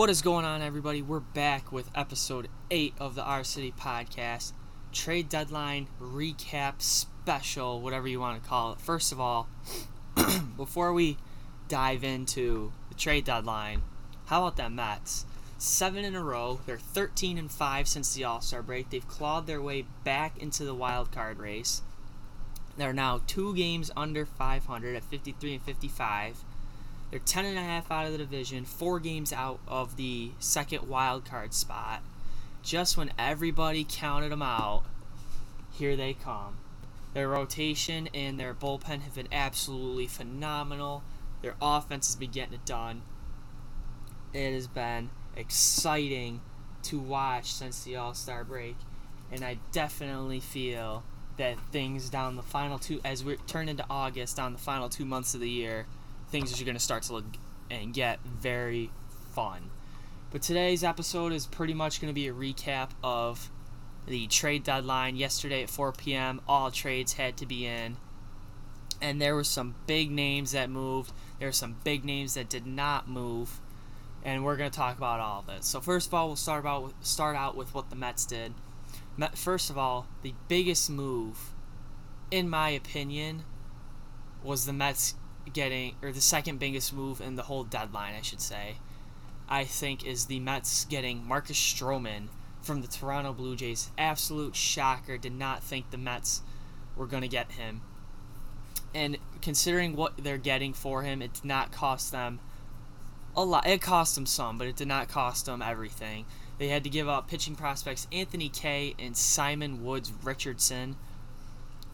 What is going on, everybody? We're back with episode 8 of the R City podcast. Trade deadline recap special, whatever you want to call it. First of all, before we dive into the trade deadline, how about that Mets? Seven in a row. They're 13 and 5 since the All Star break. They've clawed their way back into the wild card race. They're now two games under 500 at 53 and 55. They're 10 and a half out of the division, four games out of the second wild card spot. Just when everybody counted them out, here they come. Their rotation and their bullpen have been absolutely phenomenal. Their offense has been getting it done. It has been exciting to watch since the All Star break, and I definitely feel that things down the final two, as we turn into August, down the final two months of the year, things are going to start to look and get very fun. But today's episode is pretty much going to be a recap of the trade deadline yesterday at 4 p.m. All trades had to be in. And there were some big names that moved. There were some big names that did not move. And we're going to talk about all of this. So first of all, we'll start about start out with what the Mets did. First of all, the biggest move, in my opinion, was the Mets getting, or the second biggest move in the whole deadline, I should say, I think is the Mets getting Marcus Stroman from the Toronto Blue Jays. Absolute shocker. Did not think the Mets were going to get him. And considering what they're getting for him, it did not cost them a lot. It cost them some, but it did not cost them everything. They had to give up pitching prospects Anthony Kay and Simon Woods Richardson.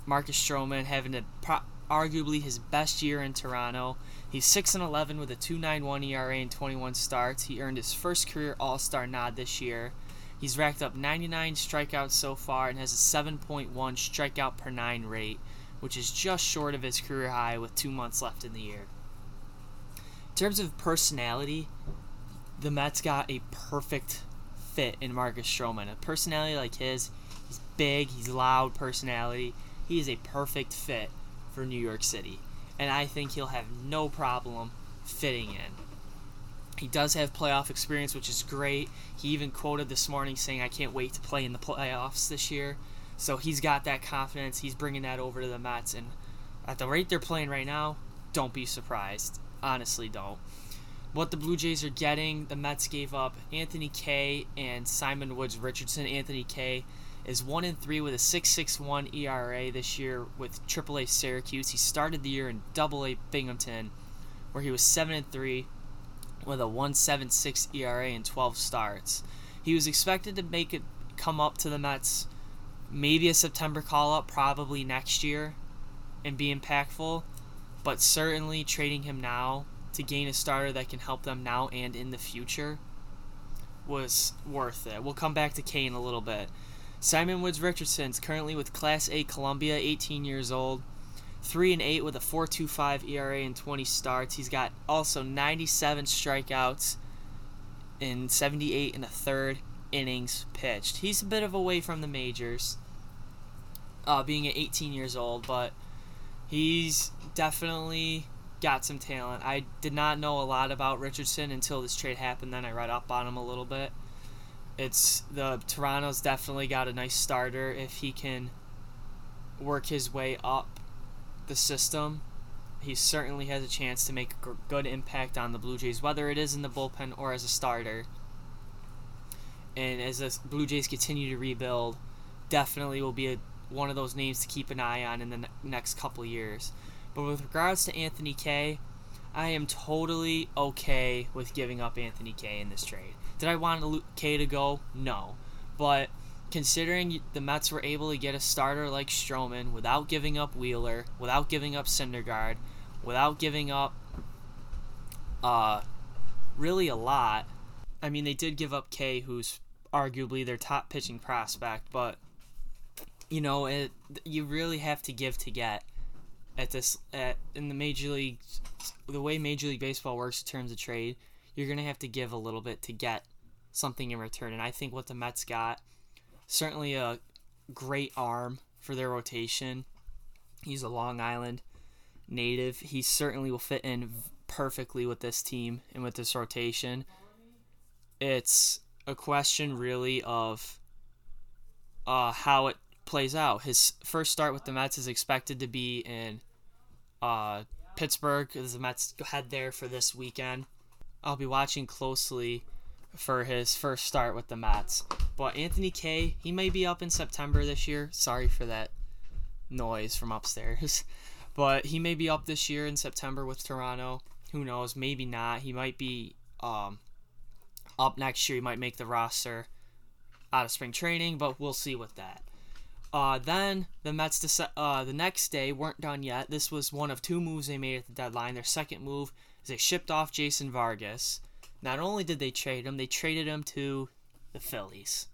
Marcus Stroman having to pro- arguably his best year in Toronto. He's 6 and 11 with a 2.91 ERA and 21 starts. He earned his first career All-Star nod this year. He's racked up 99 strikeouts so far and has a 7.1 strikeout per 9 rate, which is just short of his career high with 2 months left in the year. In terms of personality, the Mets got a perfect fit in Marcus Stroman. A personality like his, he's big, he's loud personality. He is a perfect fit for New York City, and I think he'll have no problem fitting in. He does have playoff experience, which is great. He even quoted this morning saying, I can't wait to play in the playoffs this year. So he's got that confidence. He's bringing that over to the Mets. And at the rate they're playing right now, don't be surprised. Honestly, don't. What the Blue Jays are getting, the Mets gave up Anthony Kay and Simon Woods Richardson. Anthony Kay is 1 in 3 with a 6.61 ERA this year with AAA Syracuse. He started the year in AA Binghamton where he was 7 and 3 with a 1.76 ERA and 12 starts. He was expected to make it come up to the Mets maybe a September call up probably next year and be impactful, but certainly trading him now to gain a starter that can help them now and in the future was worth it. We'll come back to Kay a little bit. Simon Woods Richardson is currently with Class A Columbia, 18 years old. 3 and 8 with a 4.25 ERA and 20 starts. He's got also 97 strikeouts in 78 and a third innings pitched. He's a bit of away from the majors, uh, being at 18 years old, but he's definitely got some talent. I did not know a lot about Richardson until this trade happened. Then I read up on him a little bit it's the Toronto's definitely got a nice starter if he can work his way up the system. He certainly has a chance to make a good impact on the Blue Jays, whether it is in the bullpen or as a starter. And as the Blue Jays continue to rebuild, definitely will be a, one of those names to keep an eye on in the ne- next couple years. But with regards to Anthony Kay, I am totally okay with giving up Anthony Kay in this trade. Did I want Kay to go? No. But considering the Mets were able to get a starter like Stroman without giving up Wheeler, without giving up Syndergaard, without giving up uh, really a lot. I mean, they did give up Kay, who's arguably their top pitching prospect, but you know, it you really have to give to get at this at in the major league the way Major League Baseball works in terms of trade you're going to have to give a little bit to get something in return. And I think what the Mets got, certainly a great arm for their rotation. He's a Long Island native. He certainly will fit in perfectly with this team and with this rotation. it's a question really of uh, how it plays out. His first start with the Mets is expected to be in uh, Pittsburgh as the Mets head there for this weekend. I'll be watching closely for his first start with the Mets. But Anthony Kay, he may be up in September this year. Sorry for that noise from upstairs. But he may be up this year in September with Toronto. Who knows? Maybe not. He might be um, up next year. He might make the roster out of spring training, but we'll see with that. Uh, then the Mets uh, the next day weren't done yet. This was one of two moves they made at the deadline. Their second move is they shipped off Jason Vargas. Not only did they trade him, they traded him to the Phillies.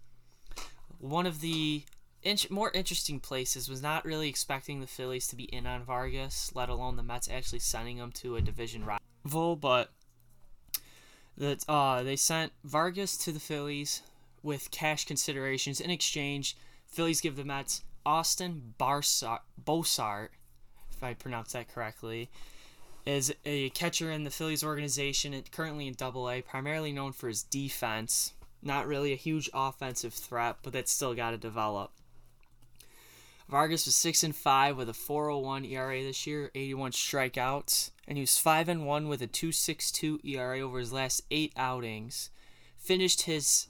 One of the in- more interesting places was not really expecting the Phillies to be in on Vargas, let alone the Mets actually sending him to a division rival. But that uh, they sent Vargas to the Phillies with cash considerations in exchange. Phillies give the Mets Austin Barsar- Bossart, if I pronounce that correctly, is a catcher in the Phillies organization, and currently in Double A, primarily known for his defense. Not really a huge offensive threat, but that's still got to develop. Vargas was six and five with a 4.01 ERA this year, 81 strikeouts, and he was five and one with a 2.62 ERA over his last eight outings. Finished his,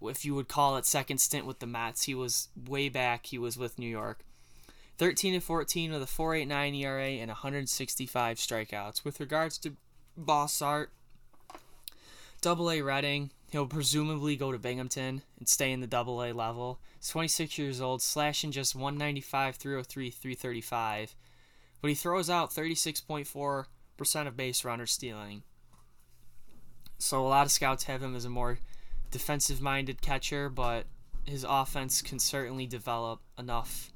if you would call it, second stint with the Mets. He was way back. He was with New York. 13 and 14 with a 4.89 ERA and 165 strikeouts. With regards to Bossart, Double A Reading, he'll presumably go to Binghamton and stay in the Double A level. He's 26 years old, slashing just 195, 303, 335, but he throws out 36.4% of base runners stealing. So a lot of scouts have him as a more defensive-minded catcher, but his offense can certainly develop enough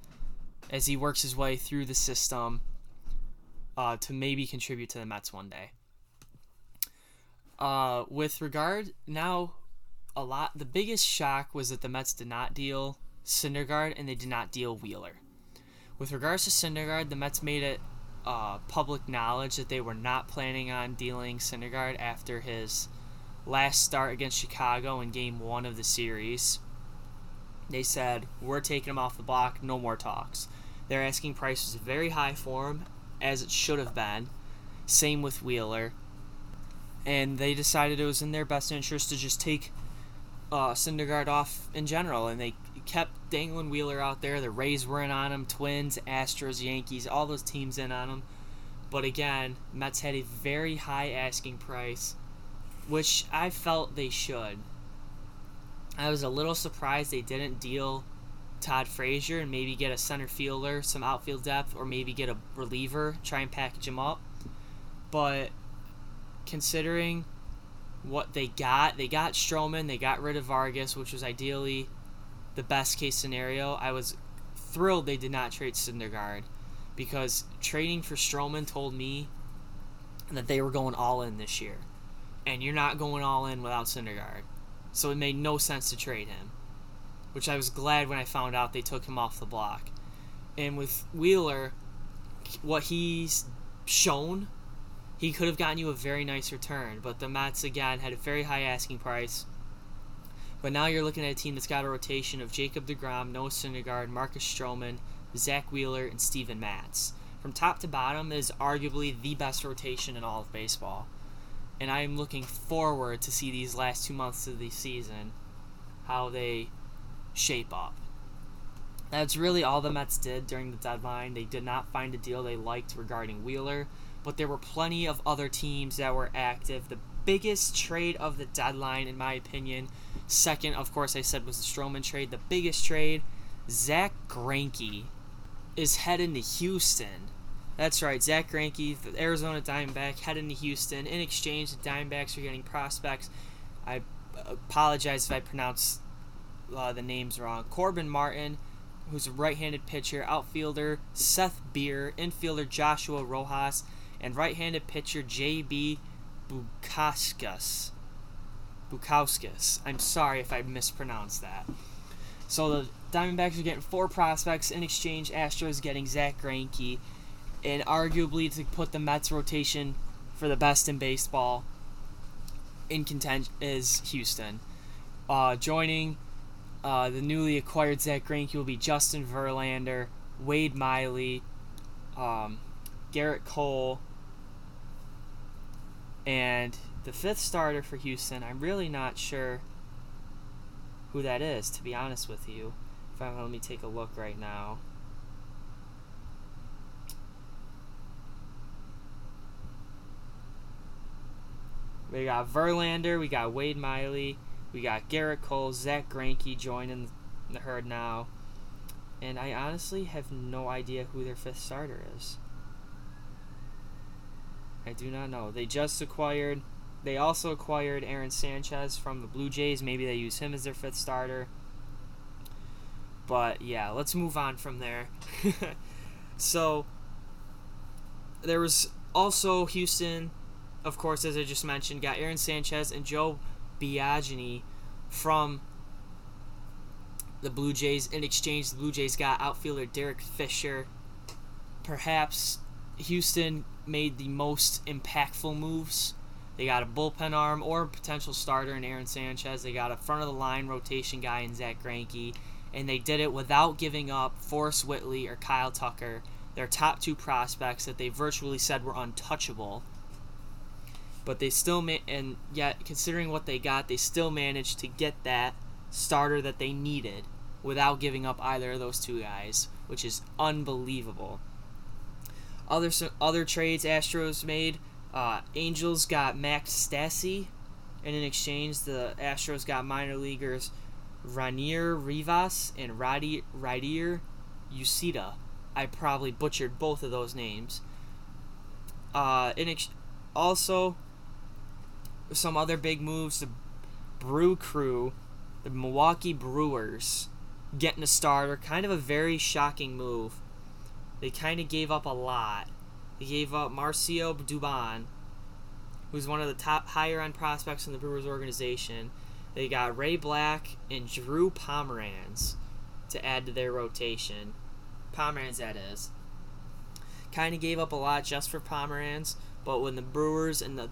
as he works his way through the system uh, to maybe contribute to the Mets one day. Uh, with regard now, a lot the biggest shock was that the Mets did not deal Syndergaard and they did not deal Wheeler. With regards to Syndergaard, the Mets made it uh, public knowledge that they were not planning on dealing Syndergaard after his last start against Chicago in Game One of the series. They said we're taking him off the block, no more talks. Their asking price was very high for him, as it should have been. Same with Wheeler. And they decided it was in their best interest to just take uh, Syndergaard off in general, and they kept dangling Wheeler out there. The Rays were in on him, Twins, Astros, Yankees, all those teams in on him. But again, Mets had a very high asking price, which I felt they should. I was a little surprised they didn't deal Todd Frazier and maybe get a center fielder, some outfield depth, or maybe get a reliever, try and package him up. But considering what they got, they got Stroman, they got rid of Vargas, which was ideally the best case scenario. I was thrilled they did not trade Syndergaard because trading for Stroman told me that they were going all in this year. And you're not going all in without Syndergaard. So it made no sense to trade him which I was glad when I found out they took him off the block. And with Wheeler, what he's shown, he could have gotten you a very nice return. But the Mets, again, had a very high asking price. But now you're looking at a team that's got a rotation of Jacob DeGrom, Noah Syndergaard, Marcus Stroman, Zack Wheeler, and Steven Matz. From top to bottom is arguably the best rotation in all of baseball. And I am looking forward to see these last two months of the season, how they shape up. That's really all the Mets did during the deadline. They did not find a deal they liked regarding Wheeler, but there were plenty of other teams that were active. The biggest trade of the deadline, in my opinion, second, of course, I said was the Stroman trade. The biggest trade, Zack Greinke is heading to Houston. That's right, Zack Greinke, the Arizona Diamondback, heading to Houston. In exchange, the Diamondbacks are getting prospects. I apologize if I pronounce uh, the names wrong. Corbin Martin, who's a right-handed pitcher, outfielder Seth Beer, infielder Joshua Rojas, and right-handed pitcher J.B. Bukauskas. Bukauskas. I'm sorry if I mispronounced that. So the Diamondbacks are getting four prospects in exchange. Astros getting Zack Greinke, and arguably to put the Mets rotation for the best in baseball. in contention is Houston. Uh, joining uh, the newly acquired Zack Greinke will be Justin Verlander, Wade Miley, um, Gerrit Cole, and the fifth starter for Houston. I'm really not sure who that is, to be honest with you. If I, let me take a look right now. We got Verlander, we got Wade Miley, we got Gerrit Cole, Zack Greinke joining the herd now. And I honestly have no idea who their fifth starter is. I do not know. They just acquired. They also acquired Aaron Sanchez from the Blue Jays. Maybe they use him as their fifth starter. But yeah, let's move on from there. so there was also Houston, of course, as I just mentioned, got Aaron Sanchez and Joe Biagini from the Blue Jays. In exchange, the Blue Jays got outfielder Derek Fisher. Perhaps Houston made the most impactful moves. They got a bullpen arm or a potential starter in Aaron Sanchez. They got a front of the line rotation guy in Zack Greinke. And they did it without giving up Forrest Whitley or Kyle Tucker, their top two prospects that they virtually said were untouchable. But they still, ma- and yet, considering what they got, they still managed to get that starter that they needed without giving up either of those two guys, which is unbelievable. Other other trades Astros made. Uh, Angels got Max Stassi, and in exchange, the Astros got minor leaguers Rainier Rivas and Radi Radier Ucida. I probably butchered both of those names. Uh, in ex- also, some other big moves. The Brew Crew, the Milwaukee Brewers, getting a starter. Kind of a very shocking move. They kind of gave up a lot. They gave up Marcio Dubon, who's one of the top higher end prospects in the Brewers organization. They got Ray Black and Drew Pomeranz to add to their rotation. Pomeranz, that is. Kind of gave up a lot just for Pomeranz, but when the Brewers and the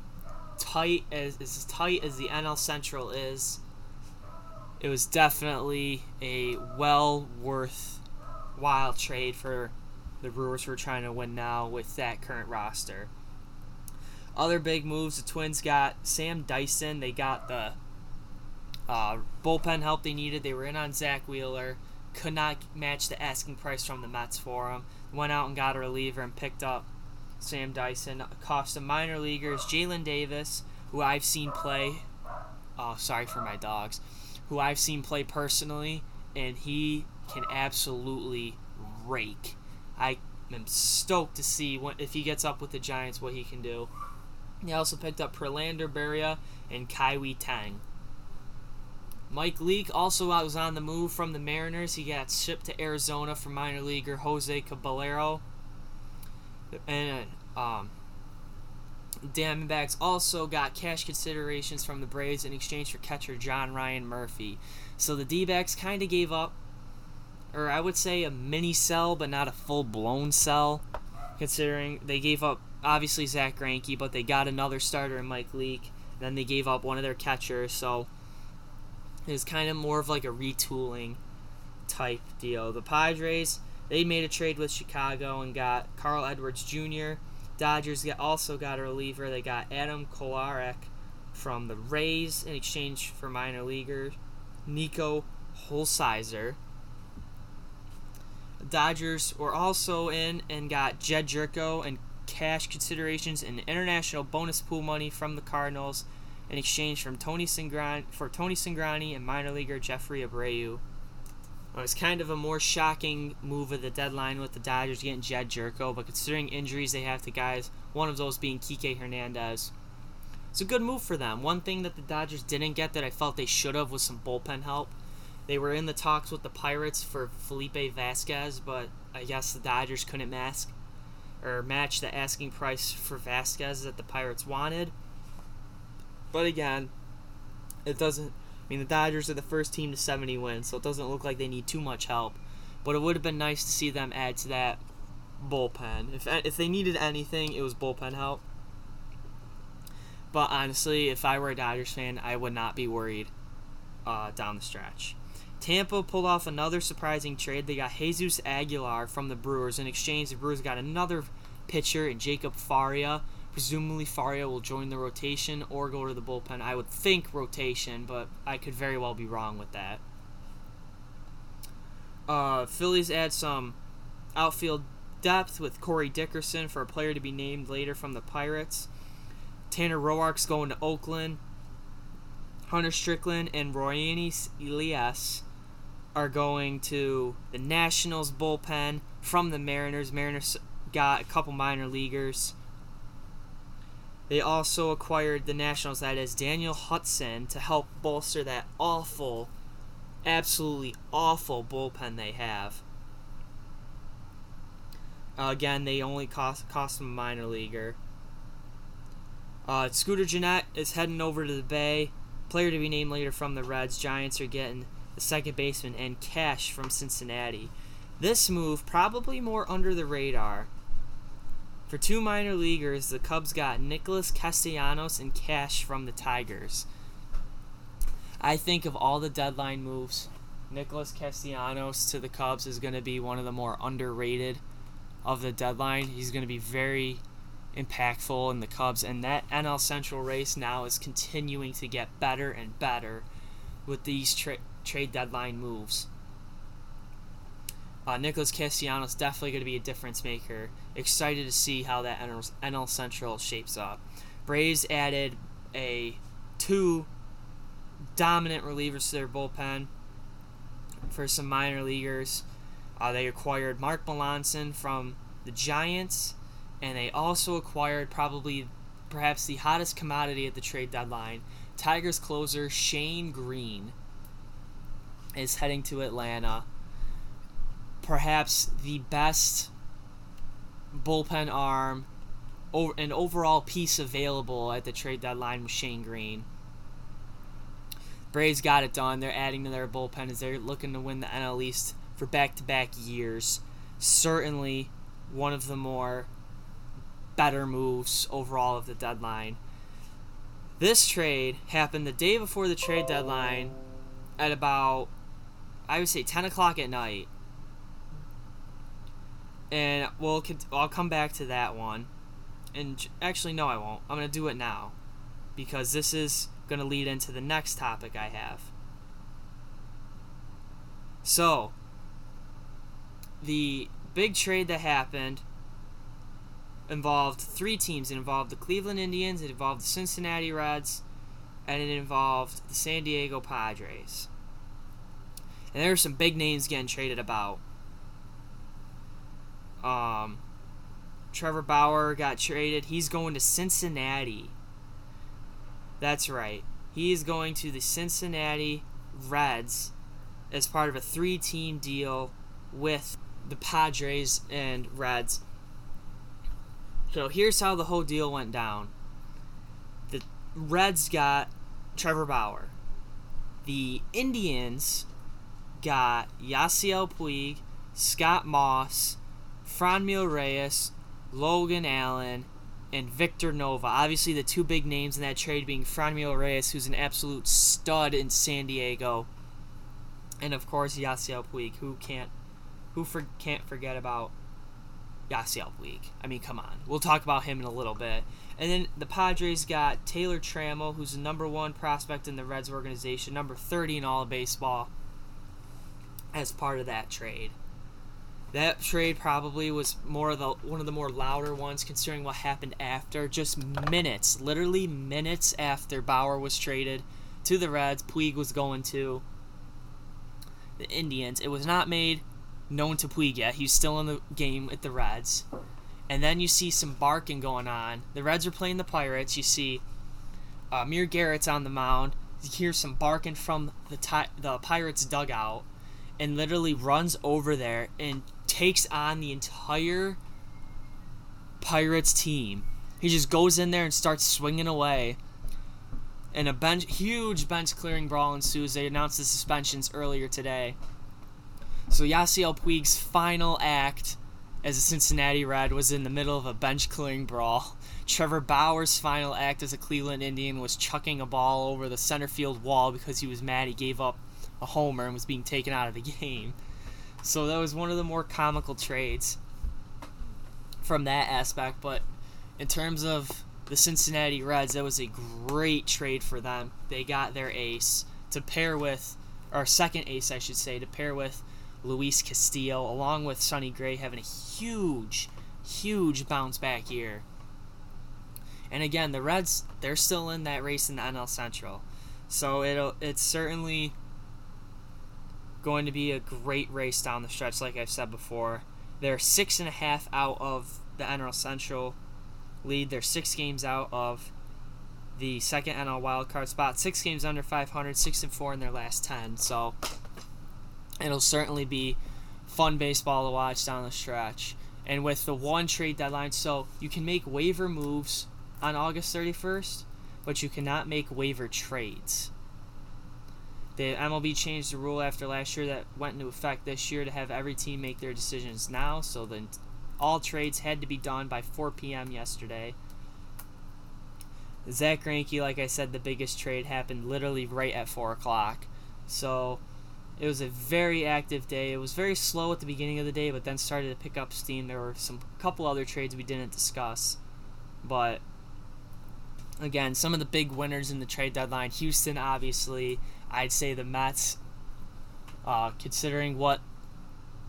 tight as as tight as the NL Central is, it was definitely a well worth while trade for the Brewers who are trying to win now with that current roster. Other big moves: the Twins got Sam Dyson. They got the uh, bullpen help they needed. They were in on Zack Wheeler. Could not match the asking price from the Mets for him. Went out and got a reliever and picked up Sam Dyson. Cost of minor leaguers Jaylin Davis, who I've seen play. Oh, sorry for my dogs. Who I've seen play personally, and he can absolutely rake. I am stoked to see what if he gets up with the Giants what he can do. He also picked up Prelander Berroa and Kai Tang. Mike Leake also was on the move from the Mariners. He got shipped to Arizona for minor leaguer Jose Caballero. And um, Diamondbacks also got cash considerations from the Braves in exchange for catcher John Ryan Murphy. So the D backs kind of gave up or I would say a mini sell, but not a full blown sell, considering they gave up obviously Zach Greinke, but they got another starter in Mike Leake. Then they gave up one of their catchers, so it was kind of more of like a retooling type deal. The Padres they made a trade with Chicago and got Carl Edwards Jr. Dodgers also got a reliever. They got Adam Kolarek from the Rays in exchange for minor leaguer Niko Hulsizer. Dodgers were also in and got Jedd Gyorko and cash considerations and international bonus pool money from the Cardinals in exchange from Tony Cingrani, for Tony Cingrani and minor leaguer Jeffrey Abreu. It was kind of a more shocking move of the deadline with the Dodgers getting Jedd Gyorko, but considering injuries they have to guys, one of those being Kike Hernandez, it's a good move for them. One thing that the Dodgers didn't get that I felt they should have was some bullpen help. They were in the talks with the Pirates for Felipe Vasquez, but I guess the Dodgers couldn't mask or match the asking price for Vasquez that the Pirates wanted. But again, it doesn't. Mean, the Dodgers are the first team to 70 wins, so it doesn't look like they need too much help. But it would have been nice to see them add to that bullpen. If if they needed anything, it was bullpen help. But honestly, if I were a Dodgers fan, I would not be worried uh, down the stretch. Tampa pulled off another surprising trade. They got Jesus Aguilar from the Brewers. In exchange, the Brewers got another pitcher in Jacob Faria. Presumably, Faria will join the rotation or go to the bullpen. I would think rotation, but I could very well be wrong with that. Uh, Phillies add some outfield depth with Corey Dickerson for a player to be named later from the Pirates. Tanner Roark's going to Oakland. Hunter Strickland and Roenis Elias are going to the Nationals bullpen from the Mariners. Mariners got a couple minor leaguers. They also acquired the Nationals, that is Daniel Hudson, to help bolster that awful, absolutely awful bullpen they have. Uh, again, they only cost cost a minor leaguer. Uh, Scooter Gennett is heading over to the Bay. Player to be named later from the Reds. Giants are getting the second baseman and Cash from Cincinnati. This move probably more under the radar. For two minor leaguers, the Cubs got Nicholas Castellanos and Cash from the Tigers. I think of all the deadline moves, Nicholas Castellanos to the Cubs is going to be one of the more underrated of the deadline. He's going to be very impactful in the Cubs, and that NL Central race now is continuing to get better and better with these tra- trade deadline moves. Uh, Nicholas Castellanos is definitely going to be a difference maker. Excited to see how that NL Central shapes up. Braves added a two dominant relievers to their bullpen for some minor leaguers. Uh, they acquired Mark Melancon from the Giants, and they also acquired probably perhaps the hottest commodity at the trade deadline. Tigers closer Shane Greene is heading to Atlanta. Perhaps the best bullpen arm, over an overall piece available at the trade deadline with Shane Greene. Braves got it done. They're adding to their bullpen as they're looking to win the NL East for back-to-back years. Certainly one of the more better moves overall of the deadline. This trade happened the day before the trade deadline at about, I would say, 10 o'clock at night. And we'll, I'll come back to that one. And actually, no, I won't. I'm to do it now. Because this is to lead into the next topic I have. So, the big trade that happened involved three teams. It involved the Cleveland Indians, it involved the Cincinnati Reds, and it involved the San Diego Padres. And there were some big names getting traded about. Um, Trevor Bauer got traded. He's going to Cincinnati. That's right. He is going to the Cincinnati Reds as part of a three team deal with the Padres and Reds. So here's how the whole deal went down. The Reds got Trevor Bauer. The Indians got Yasiel Puig, Scott Moss, Franmil Reyes, Logan Allen, and Victor Nova. Obviously, the two big names in that trade being Franmil Reyes, who's an absolute stud in San Diego, and of course Yasiel Puig, who can't who for, can't forget about Yasiel Puig. I mean, come on. We'll talk about him in a little bit. And then the Padres got Taylor Trammell, who's the number one prospect in the Reds organization, number 30 in all of baseball, as part of that trade. That trade probably was more of the one of the more louder ones, considering what happened after. Just minutes, literally minutes after Bauer was traded to the Reds, Puig was going to the Indians. It was not made known to Puig yet. He's still in the game with the Reds. And then you see some barking going on. The Reds are playing the Pirates. You see uh, Garrett's on the mound. You hear some barking from the ti- the Pirates dugout, and literally runs over there and takes on the entire Pirates team. He just goes in there and starts swinging away. And a bench, huge bench clearing brawl ensues. They announced the suspensions earlier today. So Yasiel Puig's final act as a Cincinnati Red was in the middle of a bench clearing brawl. Trevor Bauer's final act as a Cleveland Indian was chucking a ball over the center field wall because he was mad he gave up a homer and was being taken out of the game. So that was one of the more comical trades from that aspect. But in terms of the Cincinnati Reds, that was a great trade for them. They got their ace to pair with, or second ace, I should say, to pair with Luis Castillo, along with Sonny Gray having a huge, huge bounce back year. And again, the Reds, they're still in that race in the NL Central. So it'll it's certainly going to be a great race down the stretch, like I've said before. They're six and a half out of the NL Central lead. They're six games out of the second NL wildcard spot. Six games under 500, six and four in their last ten. So it'll certainly be fun baseball to watch down the stretch. And with the one trade deadline, so you can make waiver moves on August 31st, but you cannot make waiver trades. The MLB changed the rule after last year that went into effect this year to have every team make their decisions now. So then all trades had to be done by 4 p.m. yesterday. Zack Greinke, like I said, the biggest trade happened literally right at 4 o'clock. So it was a very active day. It was very slow at the beginning of the day, but then started to pick up steam. There were some couple other trades we didn't discuss, but again, some of the big winners in the trade deadline. Houston, obviously. I'd say the Mets, uh, considering what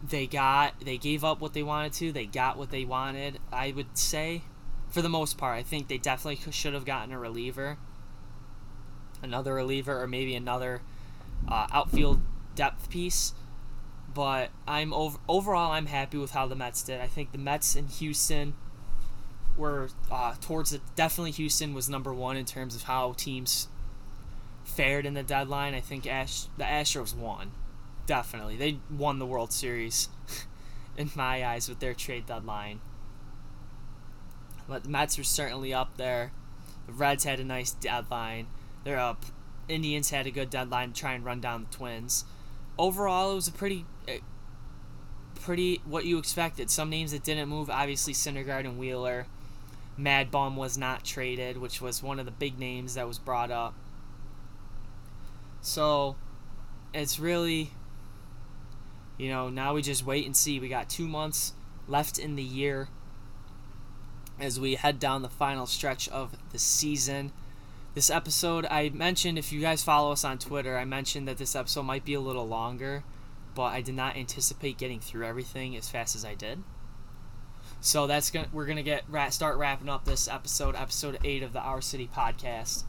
they got, they gave up what they wanted to. They got what they wanted. I would say, for the most part, I think they definitely should have gotten a reliever, another reliever, or maybe another uh, outfield depth piece. But I'm over overall, I'm happy with how the Mets did. I think the Mets in Houston were uh, towards the definitely Houston was number one in terms of how teams fared in the deadline. I think Ash the Astros won, definitely they won the World Series in my eyes with their trade deadline. But the Mets were certainly up there. The Reds had a nice deadline. They're up. Indians had a good deadline to try and run down the Twins. Overall, it was a pretty eh, pretty what you expected. Some names that didn't move, obviously Syndergaard and Wheeler. Mad Bum was not traded, which was one of the big names that was brought up. So it's really, you know, now we just wait and see. We got two months left in the year as we head down the final stretch of the season. This episode, I mentioned, if you guys follow us on Twitter, I mentioned that this episode might be a little longer, but I did not anticipate getting through everything as fast as I did. So that's gonna we're gonna get start wrapping up this episode, episode eight of the Our City podcast.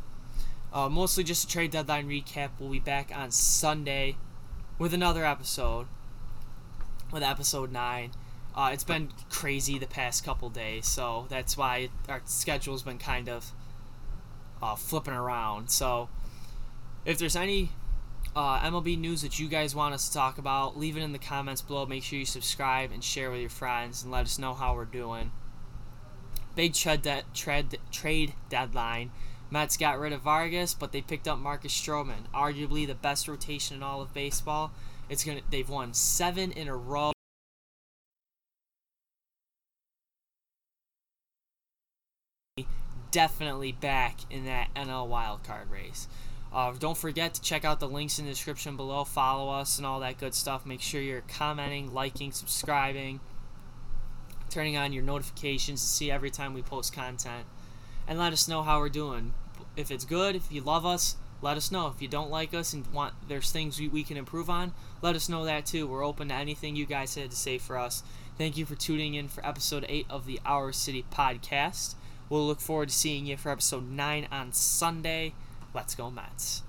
Uh, mostly just a trade deadline recap. We'll be back on Sunday with another episode, with episode nine. Uh, it's been crazy the past couple days, so that's why our schedule's been kind of uh, flipping around. So if there's any uh, MLB news that you guys want us to talk about, leave it in the comments below. Make sure you subscribe and share with your friends and let us know how we're doing. Big trade, de- trade, trade deadline. Mets got rid of Vargas, but they picked up Marcus Stroman, arguably the best rotation in all of baseball. It's gonna. They've won seven in a row. Definitely back in that NL wildcard race. Uh, don't forget to check out the links in the description below. Follow us and all that good stuff. Make sure you're commenting, liking, subscribing, turning on your notifications to see every time we post content. And let us know how we're doing. If it's good, if you love us, let us know. If you don't like us and want there's things we, we can improve on, let us know that too. We're open to anything you guys had to say for us. Thank you for tuning in for episode 8 of the Our City podcast. We'll look forward to seeing you for episode 9 on Sunday. Let's go, Mets.